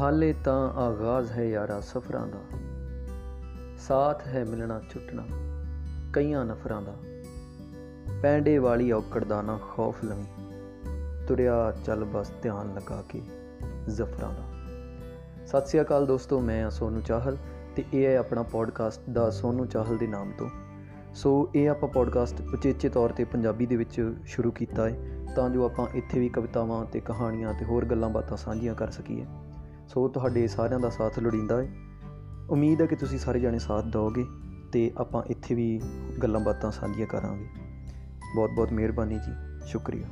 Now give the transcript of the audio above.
ਹਾਲੇ ਤਾਂ ਆਗਾਜ਼ ਹੈ ਯਾਰਾ ਸਫਰਾਂ ਦਾ। ਸਾਥ ਹੈ ਮਿਲਣਾ ਛੁੱਟਣਾ ਕਈਆਂ ਨਫਰਾਂ ਦਾ। ਪੈਂਡੇ ਵਾਲੀ ਔਕੜ ਦਾ ਨਾ ਖੌਫ ਲਵੀਂ, ਤੁਰਿਆ ਚੱਲ ਬਸ ਧਿਆਨ ਲਗਾ ਕੇ ਜ਼ਫਰਾਂ ਦਾ। ਸਤਿ ਸ੍ਰੀ ਅਕਾਲ ਦੋਸਤੋ, ਮੈਂ ਹਾਂ ਸੋਨੂ ਚਾਹਲ ਤੇ ਇਹ ਹੈ ਆਪਣਾ ਪੋਡਕਾਸਟ ਦਾ ਸੋਨੂ ਚਾਹਲ ਦੇ ਨਾਮ ਤੋਂ। ਸੋ ਇਹ ਆਪਾਂ ਪੋਡਕਾਸਟ ਉਚੇਚੇ ਤੌਰ ਤੇ ਪੰਜਾਬੀ ਦੇ ਵਿੱਚ ਸ਼ੁਰੂ ਕੀਤਾ ਹੈ ਤਾਂ ਜੋ ਆਪਾਂ ਇੱਥੇ ਵੀ ਕਵਿਤਾਵਾਂ ਤੇ ਕਹਾਣੀਆਂ ਤੇ ਹੋਰ ਗੱਲਾਂ ਬਾਤਾਂ ਸਾਂਝੀਆਂ ਕਰ ਸਕੀਏ। ਸੋ ਤੁਹਾਡੇ ਸਾਰਿਆਂ ਦਾ ਸਾਥ ਲੋੜੀਂਦਾ ਹੈ। ਉਮੀਦ ਹੈ ਕਿ ਤੁਸੀਂ ਸਾਰੇ ਜਾਣੇ ਸਾਥ ਦਿਓਗੇ ਤੇ ਆਪਾਂ ਇੱਥੇ ਵੀ ਗੱਲਾਂ ਬਾਤਾਂ ਸਾਂਝੀਆਂ ਕਰਾਂਗੇ। ਬਹੁਤ ਬਹੁਤ ਮਿਹਰਬਾਨੀ ਜੀ। ਸ਼ੁਕਰੀਆ।